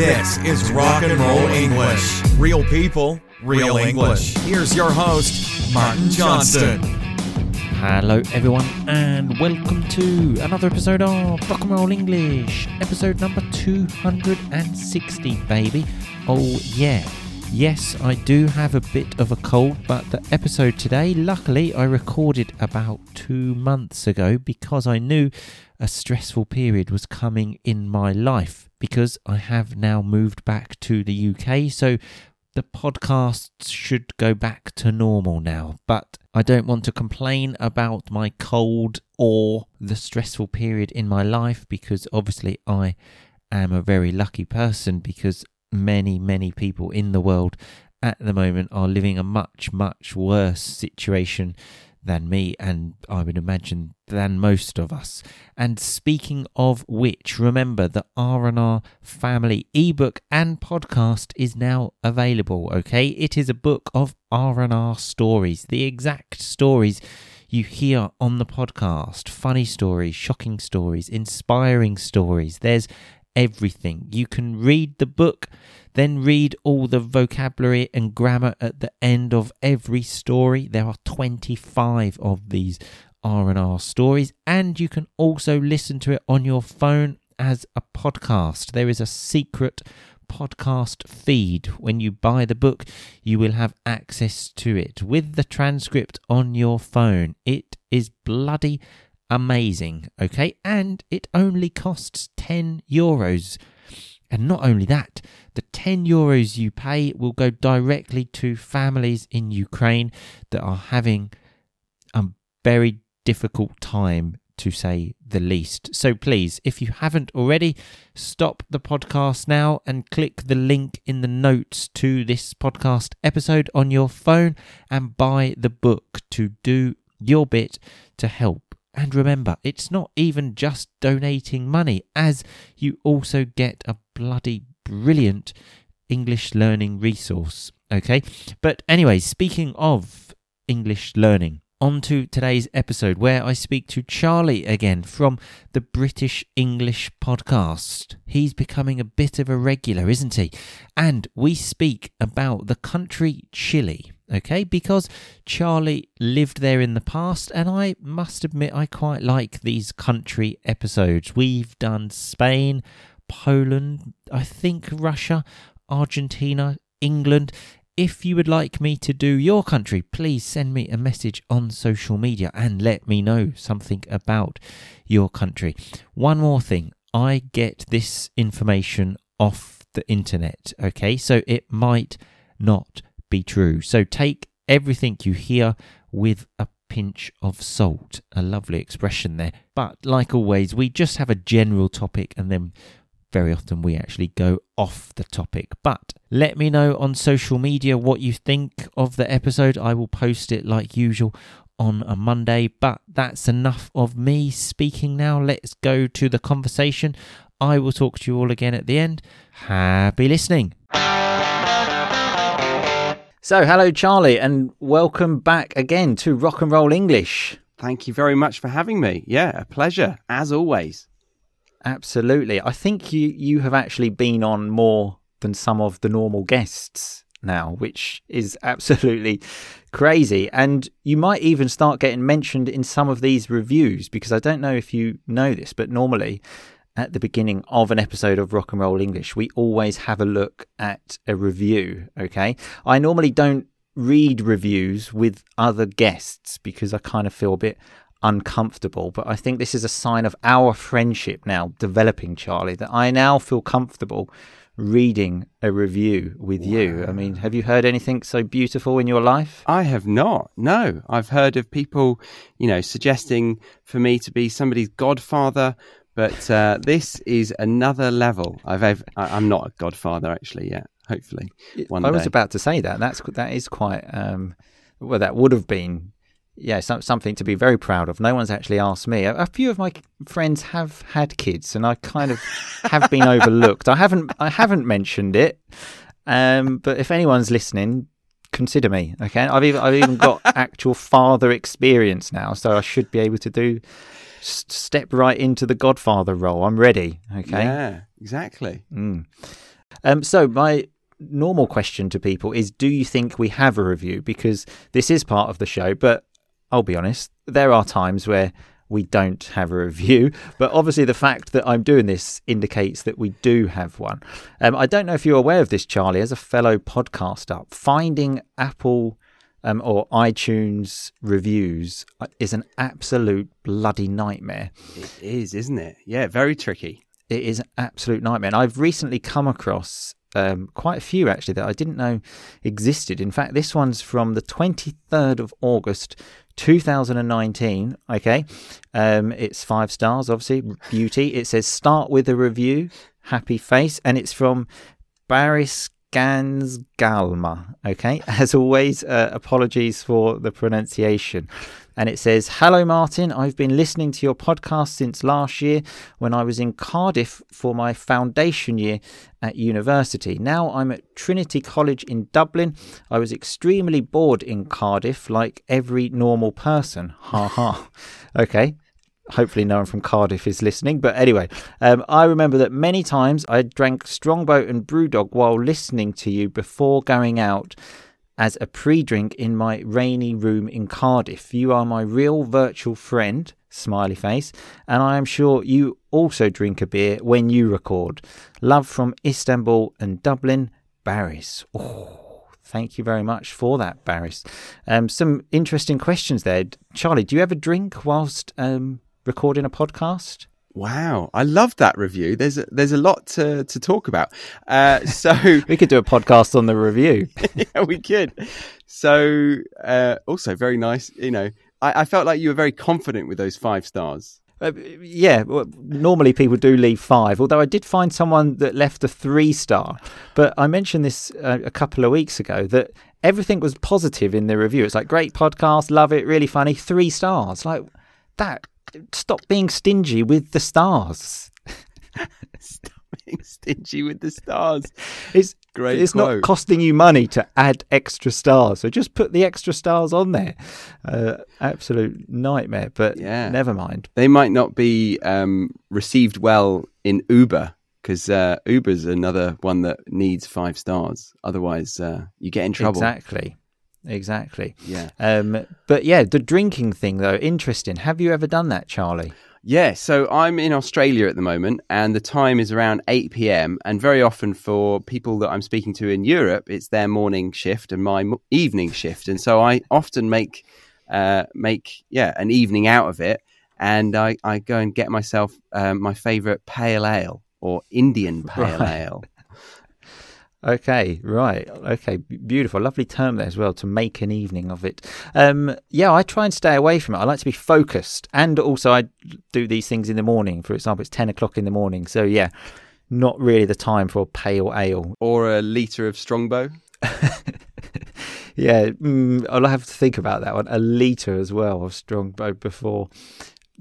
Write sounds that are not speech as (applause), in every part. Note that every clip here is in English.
This is Rock and Roll English. Real people, real English. Here's your host, Martin Johnston. Hello, everyone, and welcome to another episode of Rock and Roll English, episode number 260, baby. Oh, yeah. Yes, I do have a bit of a cold, but the episode today, luckily, I recorded about two months ago because I knew a stressful period was coming in my life because I have now moved back to the UK. So the podcasts should go back to normal now. But I don't want to complain about my cold or the stressful period in my life because obviously I am a very lucky person because many, many people in the world at the moment are living a much, much worse situation than me, and I would imagine than most of us. And speaking of which, remember the R&R Family ebook and podcast is now available, okay? It is a book of R&R stories, the exact stories you hear on the podcast. Funny stories, shocking stories, inspiring stories. There's everything. You can read the book then read all the vocabulary and grammar at the end of every story. There are 25 of these R&R stories and you can also listen to it on your phone as a podcast. There is a secret podcast feed. When you buy the book, you will have access to it with the transcript on your phone. It is bloody amazing, okay? And it only costs 10 euros. And not only that, the 10 euros you pay will go directly to families in Ukraine that are having a very difficult time, to say the least. So please, if you haven't already, stop the podcast now and click the link in the notes to this podcast episode on your phone and buy the book to do your bit to help and remember, it's not even just donating money, as you also get a bloody brilliant English learning resource. Okay? But anyway, speaking of English learning, on to today's episode where I speak to Charlie again from the British English podcast. He's becoming a bit of a regular, isn't he? And we speak about the country Chile okay? Because Charlie lived there in the past, and I must admit I quite like these country episodes. We've done Spain, Poland, I think Russia, Argentina, England. If you would like me to do your country, please send me a message on social media and let me know something about your country. One more thing I get this information off the internet, okay? So it might not be true. So take everything you hear with a pinch of salt. A lovely expression there. But like always, we just have a general topic and then very often we actually go off the topic. But let me know on social media what you think of the episode. I will post it like usual on a Monday. But that's enough of me speaking now. Let's go to the conversation. I will talk to you all again at the end. Happy listening. So, hello, Charlie, and welcome back again to Rock and Roll English. Thank you very much for having me. Yeah, a pleasure, as always. Absolutely. I think you, you have actually been on more than some of the normal guests now, which is (laughs) absolutely crazy. And you might even start getting mentioned in some of these reviews because I don't know if you know this, but normally at the beginning of an episode of Rock and Roll English, we always have a look at a review. Okay. I normally don't read reviews with other guests because I kind of feel a bit uncomfortable. But I think this is a sign of our friendship now developing, Charlie, that I now feel comfortable reading a review with wow. you. I mean, have you heard anything so beautiful in your life? I have not. No, I've heard of people, you know, suggesting for me to be somebody's godfather but uh, this is another level. I've, I've I'm not a godfather actually yet. Hopefully, one I day. was about to say that. That's that is quite. Um, well, that would have been yeah, some, something to be very proud of. No one's actually asked me. A, a, few of my friends have had kids, and I kind of have been (laughs) overlooked. I haven't, I haven't mentioned it. Um, but if anyone's listening, consider me. Okay, I've even, I've even got (laughs) actual father experience now, so I should be able to do step right into the Godfather role. I'm ready. Okay. Yeah, exactly. Mm. Um, so my normal question to people is do you think we have a review because this is part of the show but i'll be honest there are times where we don't have a review (laughs) but obviously the fact that i'm doing this indicates that we do have one um, i don't know if you're aware of this charlie as a fellow podcaster finding apple um, or itunes reviews uh, is an absolute bloody nightmare It is, isn't it? Yeah, very tricky. it is an absolute nightmare. And I've recently come across um, quite a few actually that I didn't know existed. In fact, this one's from the 23rd of August 2019. Okay. Um, it's five stars, obviously. Beauty. It says start with a review, happy face. And it's from Baris Gans Galma. Okay. (laughs) As always, uh, apologies for the pronunciation. And it says, Hello, Martin. I've been listening to your podcast since last year when I was in Cardiff for my foundation year at university. Now I'm at Trinity College in Dublin. I was extremely bored in Cardiff, like every normal person. Ha ha. (laughs) Okay. Hopefully, no one from Cardiff is listening. But anyway, um, I remember that many times I drank Strongbow and Brewdog while listening to you before going out as a pre drink in my rainy room in Cardiff. You are my real virtual friend, smiley face, and I am sure you also drink a beer when you record. Love from Istanbul and Dublin, Barris. Oh, thank you very much for that, Barris. Um, some interesting questions there. Charlie, do you ever drink whilst um, recording a podcast? Wow, I love that review. There's a, there's a lot to, to talk about. Uh, (laughs) so We could do a podcast on the review. (laughs) yeah, we could. So uh, also very nice. You know, I, I felt like you were very confident with those five stars. Uh, yeah, well, normally people do leave five, although I did find someone that left a three star. But I mentioned this uh, a couple of weeks ago that everything was positive in the review. It's like, great podcast, love it, really funny, three stars. Like that, stop being stingy with the stars. (laughs) Stop being stingy with the stars. It's Great It's quote. not costing you money to add extra stars, so just put the extra stars on there. Uh, absolute nightmare, but Yeah. never mind. They might not be um, received well in Uber because uh, Uber's another one that needs five stars. Otherwise, uh, you get in trouble. Exactly, exactly. Yeah. Um, but yeah, the drinking thing though, interesting. Have you ever done that, Charlie? Yeah, so I'm in Australia at the moment, and the time is around 8 p.m. And very often, for people that I'm speaking to in Europe, it's their morning shift and my mo- evening shift, and so I often make uh, make yeah an evening out of it, and I, I go and get myself um, my favourite pale ale or Indian (laughs) pale Right. ale. Okay, right. Okay, beautiful. Lovely term there as well to make an evening of it. Um, yeah, I try and stay away from it. I like to be focused, and also I do these things in the morning. For example, it's ten o'clock in the morning, so yeah, not really the time for a pale ale. Or a litre of Strongbow. (laughs) Yeah, mm, I'll have to think about that one. A litre as well of Strongbow before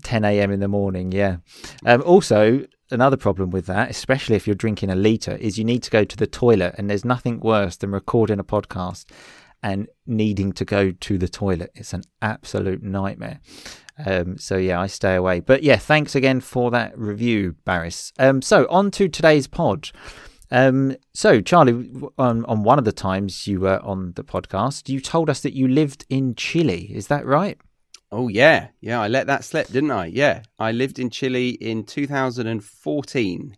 10 a.m. in the morning. Yeah. Um, also, another problem with that, especially if you're drinking a litre, is you need to go to the toilet, and there's nothing worse than recording a podcast and needing to go to the toilet. It's an absolute nightmare. Um, so yeah, I stay away. But yeah, thanks again for that review, Barris. Um, so on to today's pod. Um, so Charlie, on, on one of the times you were on the podcast, you told us that you lived in Chile. Is that right? Oh yeah, yeah. I let that slip, didn't I? Yeah, I lived in Chile in 2014.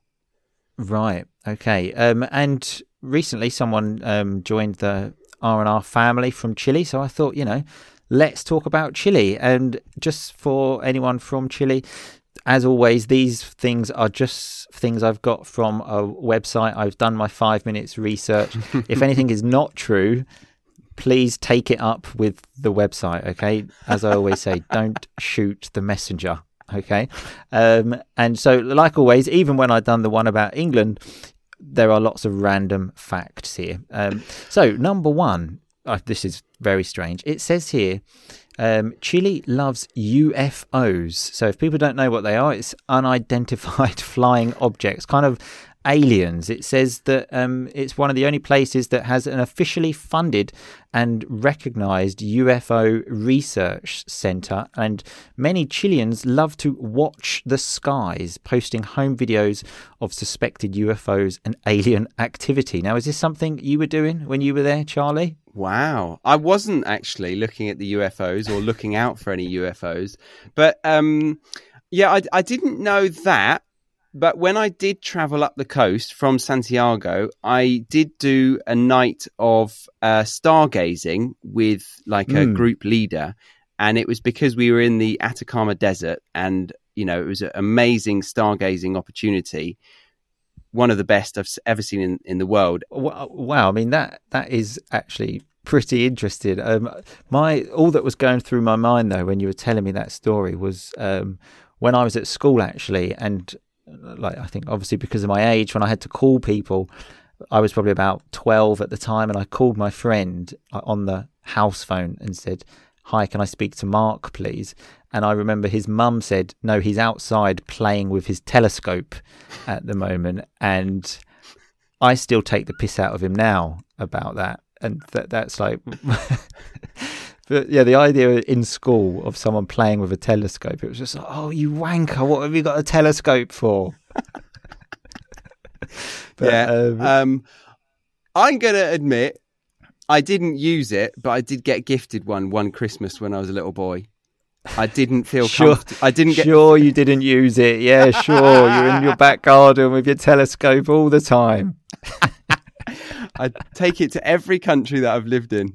Right. Okay. Um, and recently, someone um, joined the R and R family from Chile. So I thought, you know, let's talk about Chile. And just for anyone from Chile, as always, these things are just things I've got from a website. I've done my five minutes research. (laughs) if anything is not true, please take it up with the website. Okay. As I always say, don't shoot the messenger. Okay. Um, and so, like always, even when I've done the one about England, there are lots of random facts here. Um, so, number one, uh, this is very strange. It says here um, Chile loves UFOs. So, if people don't know what they are, it's unidentified (laughs) flying objects, kind of aliens. It says that um, it's one of the only places that has an officially funded and recognized UFO research center. And many Chileans love to watch the skies, posting home videos of suspected UFOs and (laughs) alien activity. Now, is this something you were doing when you were there, Charlie? Wow. I wasn't actually looking at the UFOs or looking out for any UFOs. But um, yeah, I, I didn't know that. But when I did travel up the coast from Santiago, I did do a night of uh, stargazing with like a Mm. group leader. And it was because we were in the Atacama Desert and, you know, it was an amazing stargazing opportunity. One of the best I've ever seen in, in the world. Wow, I mean that that is actually pretty interesting. Um, my all that was going through my mind though when you were telling me that story was um, when I was at school actually, and like I think obviously because of my age, when I had to call people, I was probably about twelve at the time, and I called my friend uh, on the house phone and said, "Hi, can I speak to Mark, please?" And I remember his mum said, "No, he's outside playing with his telescope at the moment," and I still take the piss out of him now about that, and that that's like. (laughs) But yeah, the idea in school of someone playing with a telescope, it was just like, oh, you wanker, what have you got a telescope for? (laughs) But, yeah. um, Um, I'm going to admit I didn't use it, but I did get gifted one one Christmas when I was a little boy. I didn't feel (laughs) Sure. comfortable. I didn't get. sure, you didn't use it. Yeah, (laughs) sure. You're in your back garden with your telescope all the time. I take it to every country that I've lived in.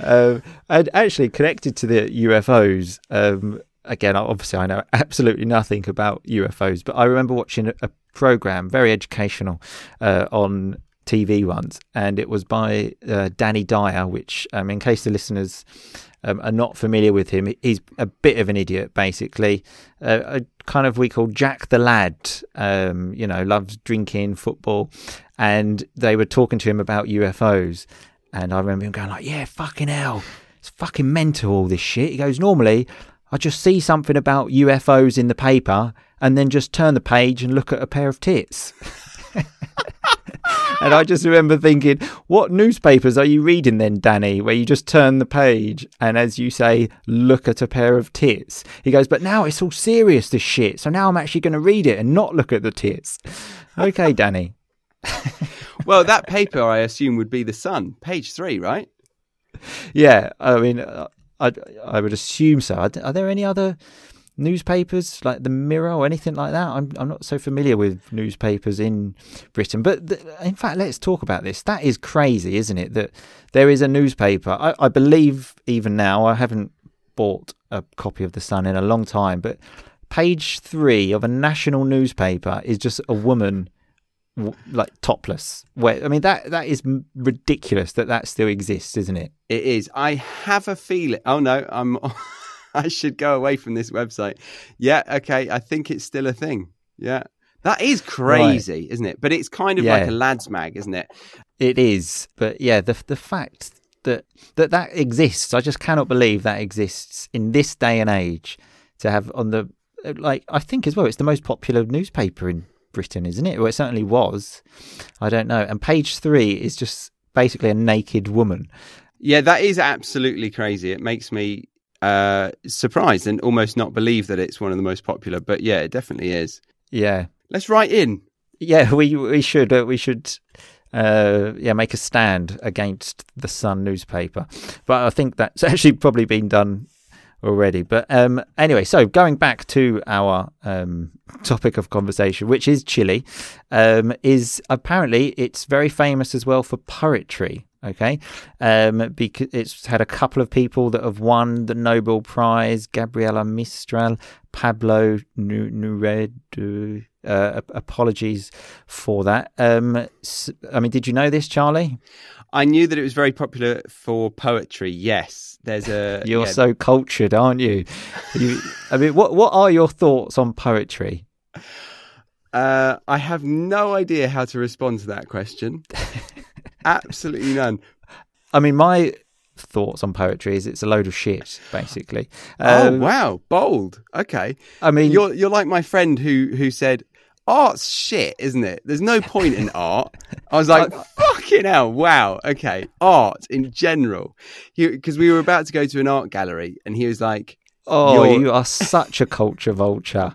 Um, and actually connected to the UFOs. Um, again, obviously, I know absolutely nothing about UFOs, but I remember watching a, program, very educational, uh, on TV once, and it was by uh, Danny Dyer. Which, um, in case the listeners um, are not familiar with him, he's a bit of an idiot, basically. Uh, a kind of we call Jack the Lad. Um, you know, loves drinking, football, and they were talking to him about UFOs. And I remember him going like, "Yeah, fucking hell, it's fucking mental all this shit." He goes, "Normally, I just see something about UFOs in the paper, and then just turn the page and look at a pair of tits." (laughs) and I just remember thinking, "What newspapers are you reading then, Danny? Where you just turn the page and, as you say, look at a pair of tits?" He goes, "But now it's all serious, this shit. So now I'm actually going to read it and not look at the tits." (laughs) Okay, Danny. (laughs) Well, that paper I assume would be the Sun, page three, right? Yeah, I mean, uh, I I would assume so. Are, there any other newspapers like the Mirror or anything like that? I'm I'm not so familiar with newspapers in Britain, but th- in fact, let's talk about this. That is crazy, isn't it? That there is a newspaper. I, I believe even now. I haven't bought a copy of the Sun in a long time, but page three of a national newspaper is just a woman like topless. Where I mean that that is ridiculous that that still exists, isn't it? It is. I have a feeling. Oh no, I'm. (laughs) I should go away from this website. Yeah, okay. I think it's still a thing. Yeah, that is crazy, isn't it? But it's kind of like a lads mag, isn't it? It is, but yeah, the the fact that that that exists, I just cannot believe that exists in this day and age. To have on the like, I think as well, it's the most popular newspaper in Britain, isn't it? Well, it certainly was. I don't know. And page three is just basically a naked woman. Yeah, that is absolutely crazy. It makes me uh, surprised and almost not believe that it's one of the most popular. But yeah, it definitely is. Yeah, Let's write in. yeah, we we should uh, we should uh, yeah make a stand against the Sun newspaper, but I think that's (laughs) actually probably been done already. But um, anyway, so going back to our um, topic of conversation, which is Chile, um, is apparently it's very famous as well for poetry. Okay, um, because it's had a couple of people that have won the Nobel Prize: Gabriela Mistral, Pablo Nu- Uh, apologies for that. Um, I mean, did you know this, Charlie? I knew that it was very popular for poetry. Yes, there's a. (laughs) You're yeah, so cultured, aren't you? you? I mean, what what are your thoughts on poetry? Uh, I have no idea how to respond to that question. (laughs) Absolutely none. I mean, my thoughts on poetry is it's a load of shit, basically. oh Um, wow, bold. Okay, I mean, you're you're like my friend who who said art's shit, isn't it? There's no point in art. I was like, (laughs) fucking hell, wow, okay, art in general. Because we were about to go to an art gallery, and he was like, Oh, You're- you are such a culture vulture.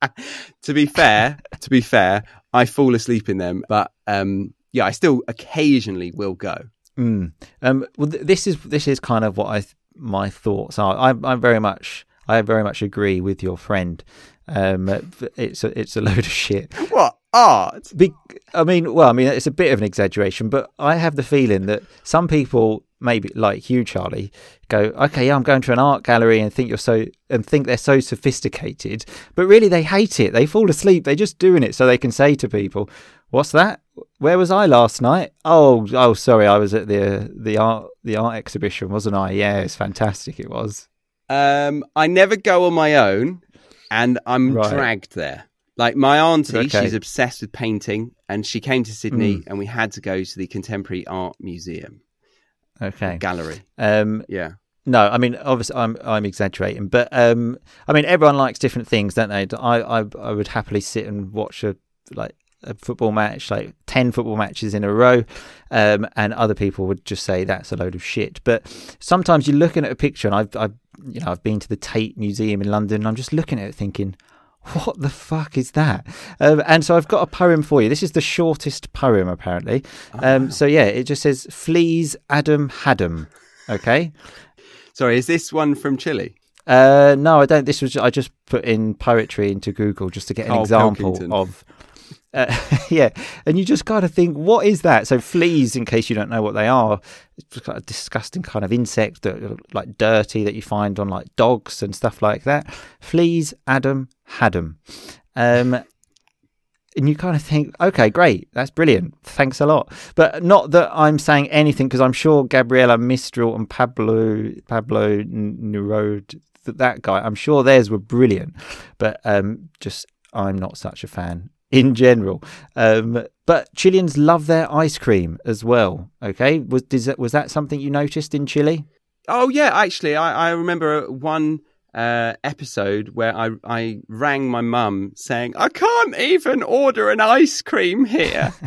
(laughs) to be fair, to be fair, I fall asleep in them, but um, yeah, I still occasionally will go. Mm. Um, well, th- this is this is kind of what I th- my thoughts are. I, I'm very much I very much agree with your friend. Um, it's a, it's a load of shit. What art? Be- I mean, well, I mean, it's a bit of an exaggeration, but I have the feeling that some people, maybe like you, Charlie, go, "Okay, yeah, I'm going to an art gallery and think you're so and think they're so sophisticated," but really they hate it. They fall asleep. They're just doing it so they can say to people, "What's that? Where was I last night? Oh, oh, sorry, I was at the the art the art exhibition, wasn't I? Yeah, it's fantastic. It was." Um, I never go on my own, and I'm Right. dragged there. Like my auntie, Okay. she's obsessed with painting, and she came to Sydney, and we had to go to the Contemporary Art Museum Okay. gallery. Um, Yeah, No, I mean obviously I'm I'm exaggerating, but um, I mean everyone likes different things, don't they? I I, I would happily sit and watch a like a football match, like ten football matches in a row, um, and other people would just say that's a load of shit. But sometimes you're looking at a picture, and I've I've you know I've been to the Tate Museum in London, and I'm just looking at it thinking. What the fuck is that? Um, and so I've got a poem for you. This is the shortest poem, apparently. Um, so yeah, it just says "Fleas Adam Haddam." Okay. sorry, is this one from Chile? Uh, no, I don't. This was I just put in poetry into Google just to get an Carl example Pilkington. of. Uh, (laughs) yeah, and you just kind of think, what is that? So fleas, in case you don't know what they are, it's just like a disgusting kind of insect that like dirty that you find on like dogs and stuff like that. Fleas, Adam, Haddam. Um, (laughs) and you kind of think, okay, great, that's brilliant, thanks a lot. But not that I'm saying anything because I'm sure Gabriela Mistral and Pablo Pablo Nerode, th- that guy, I'm sure theirs were brilliant. But um, just I'm not such a fan in general. Um, but Chileans love their ice cream as well. Okay, was that, was that something you noticed in Chile? Oh yeah, actually, I, I remember one uh, episode where I I rang my mum saying I can't even order an ice cream here. (laughs)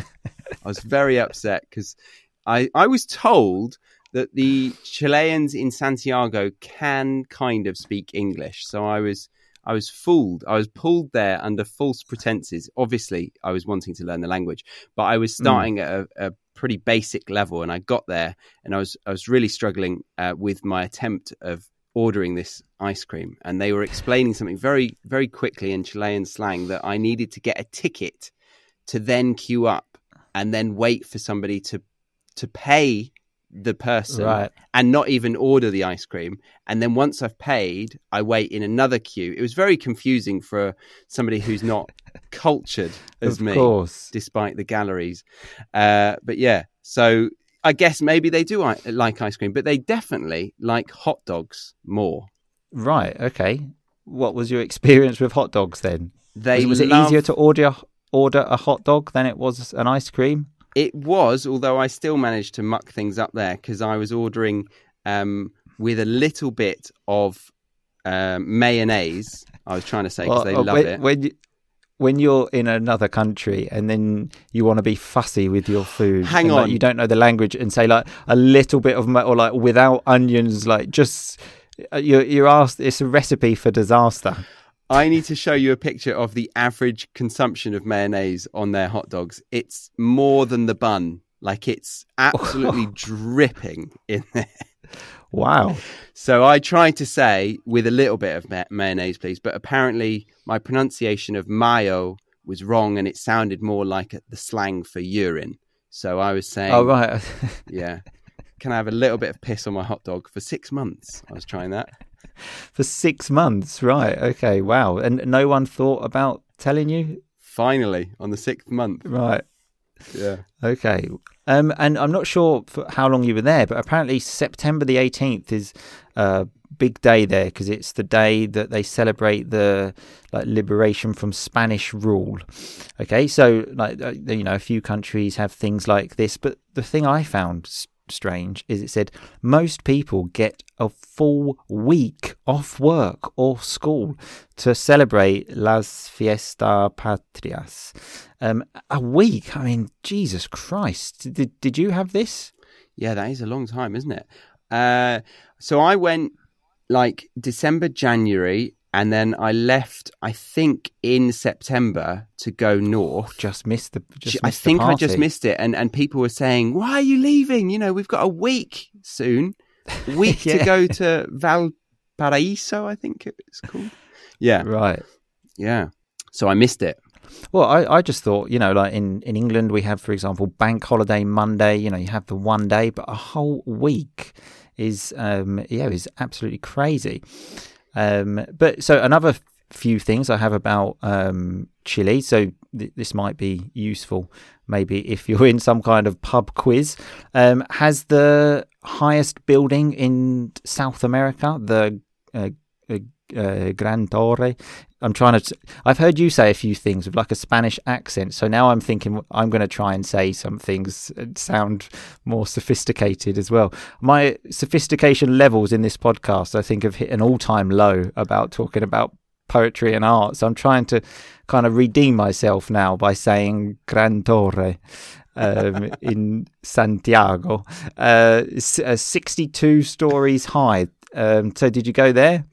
I was very upset because I I was told that the Chileans in Santiago can kind of speak English, so I was. I was fooled. I was pulled there under false pretenses. Obviously, I was wanting to learn the language, but I was starting at a, a pretty basic level. And I got there, and I was I was really struggling uh, with my attempt of ordering this ice cream. And they were explaining something very very quickly in Chilean slang that I needed to get a ticket to then queue up and then wait for somebody to to pay the person Right. and not even order the ice cream. And then once I've paid, I wait in another queue. It was very confusing for somebody who's not (laughs) cultured as of me, course. despite the galleries. Uh, but yeah, so I guess maybe they do like ice cream, but they definitely like hot dogs more. Right. Okay. What was your experience with hot dogs then? They was, was it easier to order order a hot dog than it was an ice cream? It was, although I still managed to muck things up there because I was ordering um, with a little bit of um, mayonnaise. I was trying to say because Well, they uh, love when, it. When you, when you're in another country and then you want to be fussy with your food, (sighs) Hang and, like, on. you don't know the language, and say like a little bit of or like without onions, like just uh, you're you're asked. It's a recipe for disaster. I need to show you a picture of the average consumption of mayonnaise on their hot dogs. It's more than the bun. Like it's absolutely (laughs) dripping in there. Wow. So I tried to say with a little bit of ma- mayonnaise, please, but apparently my pronunciation of mayo was wrong and it sounded more like the slang for urine. So I was saying, Oh right. (laughs) yeah, can I have a little bit of piss on my hot dog for six months? I was trying that. (laughs) For six months, right? Okay. Wow. And no one thought about telling you, Finally, on the sixth month. right? Yeah. Okay. Um, and I'm not sure for how long you were there, but apparently September the 18th is a big day there because it's the day that they celebrate the like liberation from Spanish rule. Okay, so like uh, you know, a few countries have things like this, but the thing I found strange is it said most people get a full week off work or school to celebrate Las Fiesta Patrias. Um, a week. I mean, Jesus Christ. Did did you have this? Yeah, that is a long time, isn't it? Uh, so I went like December, January, and then I left. I think in September to go north. Just missed the. Just I missed the think I just missed it, and and people were saying, "Why are you leaving? You know, we've got a week soon, (laughs) week Yeah. to go to Valparaiso, I think it's called." Yeah, Right. yeah. So I missed it. Well, I, I just thought, you know, like in, in England, we have, for example, bank holiday Monday. You know, you have the one day, but a whole week is, um, yeah, is absolutely crazy. Um, but so another few things I have about um, Chile. So th- this might be useful, maybe if you're in some kind of pub quiz. Um, has the highest building in South America, the uh, uh, uh, Gran Torre. I'm trying to. I've heard you say a few things with like a Spanish accent, so now I'm thinking I'm going to try and say some things that sound more sophisticated as well. My sophistication levels in this podcast, I think, have hit an all-time low about talking about poetry and art. So I'm trying to kind of redeem myself now by saying Gran Torre. um, (laughs) in Santiago, uh, uh, 62 stories high. Um, so, did you go there?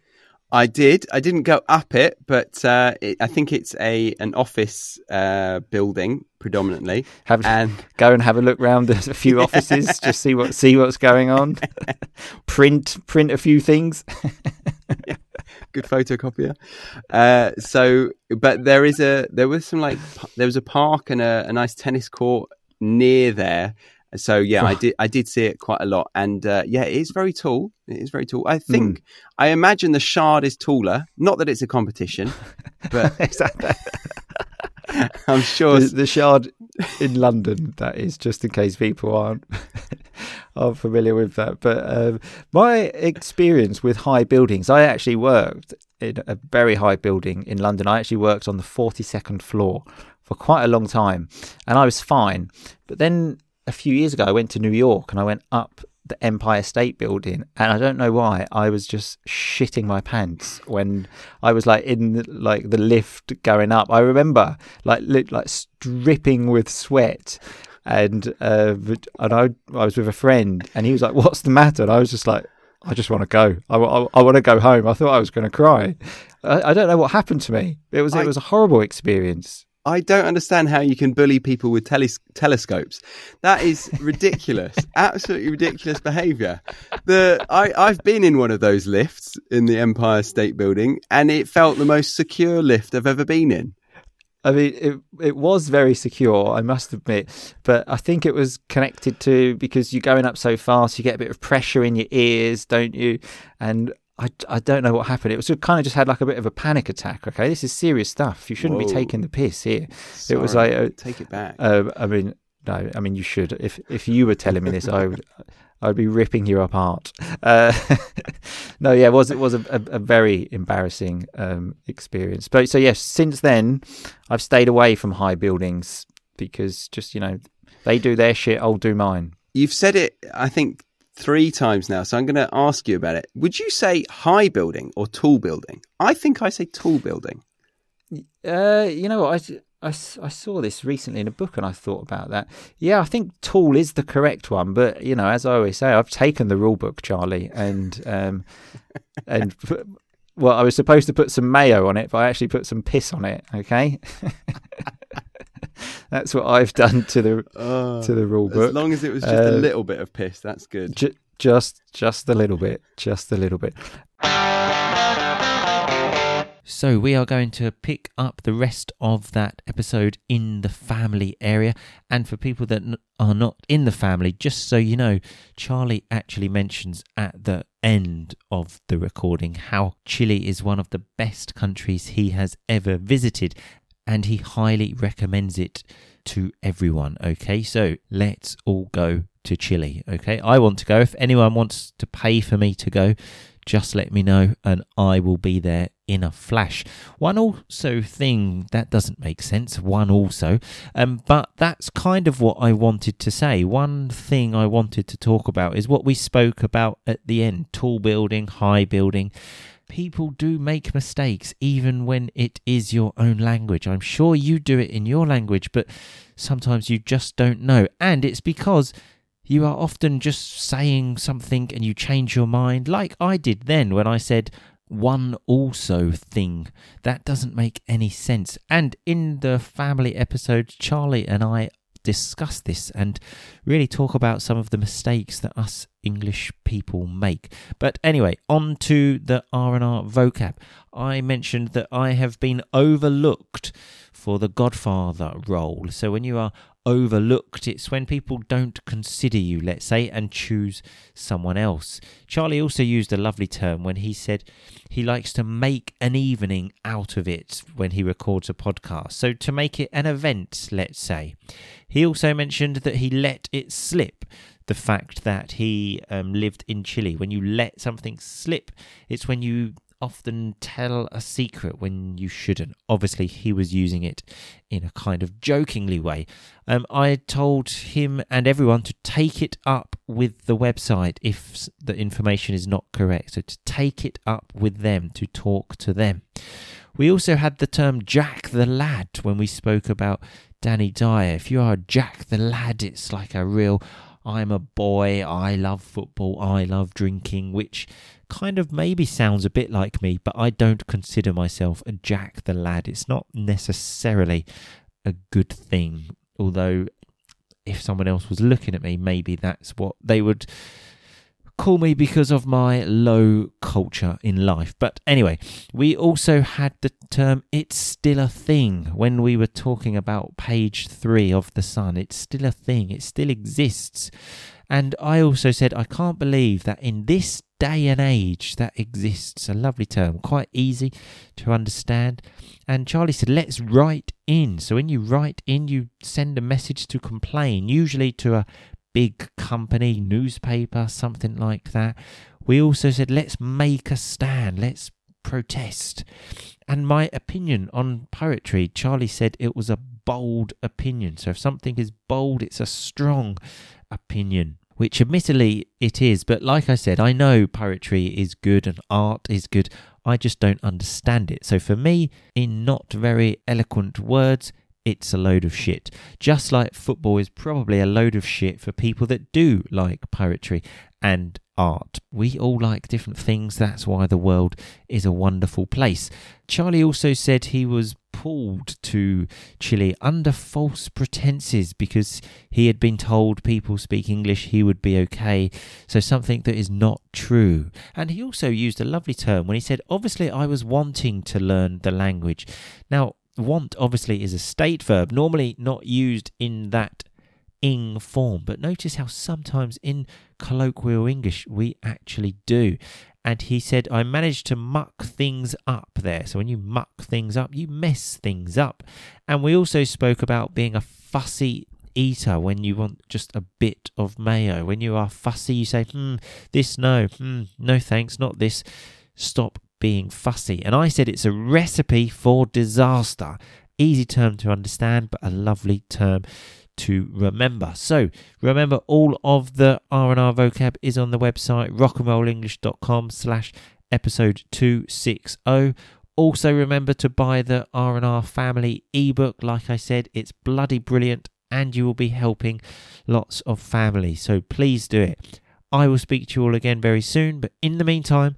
I did. I didn't go up it, but uh, it, I think it's a an office uh, building predominantly. Have And (laughs) go and have a look round a few (laughs) offices, just see what see what's going on. (laughs) print print a few things. good photocopier. Uh, so, but there is a there was some like there was a park and a, a nice tennis court near there. So yeah, I did I did see it quite a lot, and uh, yeah, it is very tall. It is very tall. I think I imagine the Shard is taller. Not that it's a competition, (laughs) but. (laughs) (laughs) I'm sure. The, the Shard in London. That is just in case people aren't aren't familiar with that. But um, my experience with high buildings, I actually worked in a very high building in London. I actually worked on the forty second floor for quite a long time, and I was fine. But then a few years ago, I went to New York and I went up the Empire State Building, and I don't know why I was just shitting my pants when I was like in the, like the lift going up. I remember like li- like dripping with sweat, and uh, and I I was with a friend, and he was like, "What's the matter?" And I was just like. I just want to go. I, want to go home. I thought I was going to cry. I, I don't know what happened to me. It was I- it was a horrible experience. I don't understand how you can bully people with teles- telescopes. That is ridiculous. (laughs) Absolutely ridiculous behaviour. The I, I've been in one of those lifts in the Empire State Building, and it felt the most secure lift I've ever been in. I mean, it it was very secure, I must admit, but I think it was connected to because you're going up so fast, you get a bit of pressure in your ears, don't you? And I, I don't know what happened. It was kind of just had like a bit of a panic attack. Okay, this is serious stuff. You shouldn't be taking the piss here. It was like, uh, take it back. uh, I mean, no, I mean you should. If if you were telling me this, I would. (laughs) I'd be ripping you apart. Uh, (laughs) no, yeah, it was it was a, a, a very embarrassing um, experience. But so yes, since then, I've stayed away from high buildings because just you know they do their shit, I'll do mine. You've said it, I think, three times now, so I'm going to ask you about it. Would you say high building or tall building? I think I say tall building. Uh, you know what? I, I, I saw this recently in a book and I thought about that. Yeah, I think tall is the correct one, but you know, as I always say, I've taken the rule book, Charlie, and um, (laughs) and well, I was supposed to put some mayo on it, but I actually put some piss on it. Okay, (laughs) that's what I've done to the to the rule book. as long as it was just a Uh, little bit of piss, that's good. Ju- just just a little bit, just a little bit. So we are going to pick up the rest of that episode in the family area. And for people that n- are not in the family, just so you know, Charlie actually mentions at the end of the recording how Chile is one of the best countries he has ever visited. And he highly recommends it to everyone. Okay, so let's all go to Chile. Okay, I want to go. If anyone wants to pay for me to go, just let me know and I will be there in a flash. One also thing that doesn't make sense, one also, um, but that's kind of what I wanted to say. One thing I wanted to talk about is what we spoke about at the end tall building, high building. People do make mistakes even when it is your own language. I'm sure you do it in your language, but sometimes you just don't know. And it's because you are often just saying something and you change your mind, like I did then when I said one also thing. That doesn't make any sense. And in the family episode, Charlie and I discuss this and really talk about some of the mistakes that us English people make. But anyway, on to the R&R vocab. I mentioned that I have been overlooked for the Godfather role. So when you are overlooked. It's when people don't consider you, let's say, and choose someone else. Charlie also used a lovely term when he said he likes to make an evening out of it when he records a podcast. So to make it an event, let's say. He also mentioned that he let it slip. The fact that he um, lived in Chile. When you let something slip, it's when you often tell a secret when you shouldn't. Obviously, he was using it in a kind of jokingly way. Um, I told him and everyone to take it up with the website if the information is not correct. So to take it up with them, to talk to them. We also had the term Jack the Lad when we spoke about Danny Dyer. If you are Jack the Lad, it's like a real I'm a boy, I love football, I love drinking, which kind of maybe sounds a bit like me, but I don't consider myself a Jack the lad. It's not necessarily a good thing, although if someone else was looking at me, maybe that's what they would call me because of my low culture in life. But anyway, we also had the term it's still a thing when we were talking about page three of The Sun. It's still a thing, it still exists. And I also said, I can't believe that in this day and age that exists, a lovely term, quite easy to understand. And Charlie said, let's write in. So when you write in, you send a message to complain, usually to a big company, newspaper, something like that. We also said, let's make a stand, let's protest. And my opinion on poetry, Charlie said it was a bold opinion. So if something is bold, it's a strong opinion. Which admittedly it is, but like I said, I know poetry is good and art is good. I just don't understand it. So for me, in not very eloquent words, it's a load of shit. Just like football is probably a load of shit for people that do like poetry and art. We all like different things, that's why the world is a wonderful place. Charlie also said he was pulled to Chile under false pretenses because he had been told people speak English, he would be okay. So something that is not true. And he also used a lovely term when he said, Obviously, I was wanting to learn the language. Now, want obviously is a state verb, normally not used in that ing form, but notice how sometimes in colloquial English we actually do. And he said, I managed to muck things up there. So when you muck things up, you mess things up. And we also spoke about being a fussy eater when you want just a bit of mayo. When you are fussy, you say, hmm, this no, hmm, no thanks, not this. Stop being fussy. And I said it's a recipe for disaster. Easy term to understand, but a lovely term to remember. So remember all of the R&R vocab is on the website rockandrollenglish.com slash episode 260. Also remember to buy the R&R family ebook. Like I said, it's bloody brilliant and you will be helping lots of families. So please do it. I will speak to you all again very soon, but in the meantime,